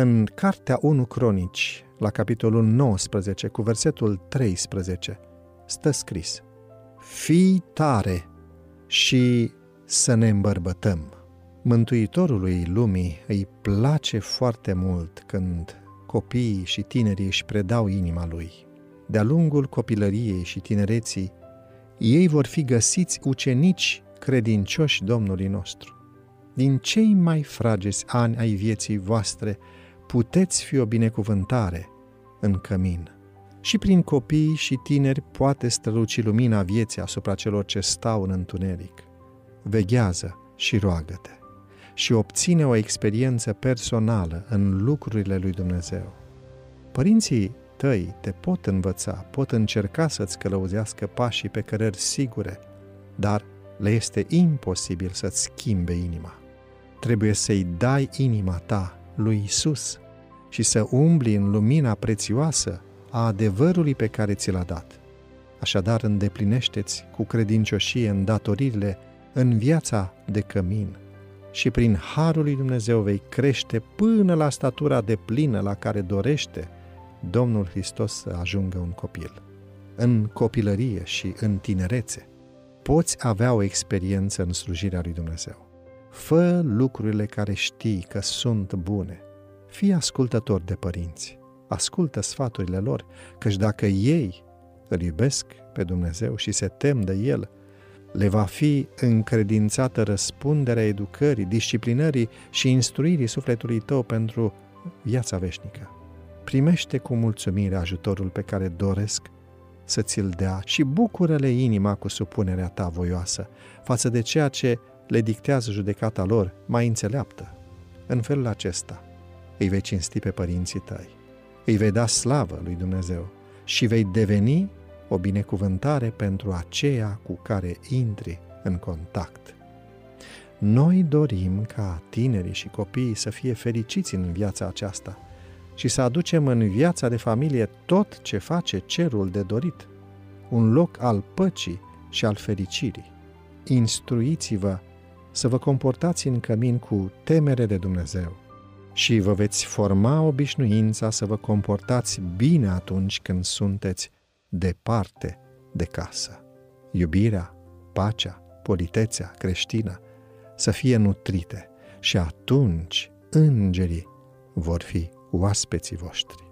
În Cartea 1 Cronici, la capitolul 19, cu versetul 13, stă scris Fii tare și să ne îmbărbătăm. Mântuitorului lumii îi place foarte mult când copiii și tinerii își predau inima lui. De-a lungul copilăriei și tinereții, ei vor fi găsiți ucenici credincioși Domnului nostru. Din cei mai frageți ani ai vieții voastre, puteți fi o binecuvântare în cămin. Și prin copii și tineri poate străluci lumina vieții asupra celor ce stau în întuneric. Veghează și roagă-te și obține o experiență personală în lucrurile lui Dumnezeu. Părinții tăi te pot învăța, pot încerca să-ți călăuzească pașii pe cărări sigure, dar le este imposibil să-ți schimbe inima. Trebuie să-i dai inima ta lui Isus și să umbli în lumina prețioasă a adevărului pe care ți l-a dat. Așadar, îndeplinește-ți cu credincioșie îndatoririle în viața de cămin și prin harul lui Dumnezeu vei crește până la statura de plină la care dorește Domnul Hristos să ajungă un copil. În copilărie și în tinerețe poți avea o experiență în slujirea lui Dumnezeu. Fă lucrurile care știi că sunt bune. Fii ascultător de părinți. Ascultă sfaturile lor, căci dacă ei îl iubesc pe Dumnezeu și se tem de El, le va fi încredințată răspunderea educării, disciplinării și instruirii sufletului tău pentru viața veșnică. Primește cu mulțumire ajutorul pe care doresc să ți-l dea și bucură-le inima cu supunerea ta voioasă față de ceea ce le dictează judecata lor mai înțeleaptă. În felul acesta îi vei cinsti pe părinții tăi, îi vei da slavă lui Dumnezeu și vei deveni o binecuvântare pentru aceea cu care intri în contact. Noi dorim ca tinerii și copiii să fie fericiți în viața aceasta și să aducem în viața de familie tot ce face cerul de dorit, un loc al păcii și al fericirii. Instruiți-vă să vă comportați în cămin cu temere de Dumnezeu și vă veți forma obișnuința să vă comportați bine atunci când sunteți departe de casă. Iubirea, pacea, politețea creștină să fie nutrite și atunci îngerii vor fi oaspeții voștri.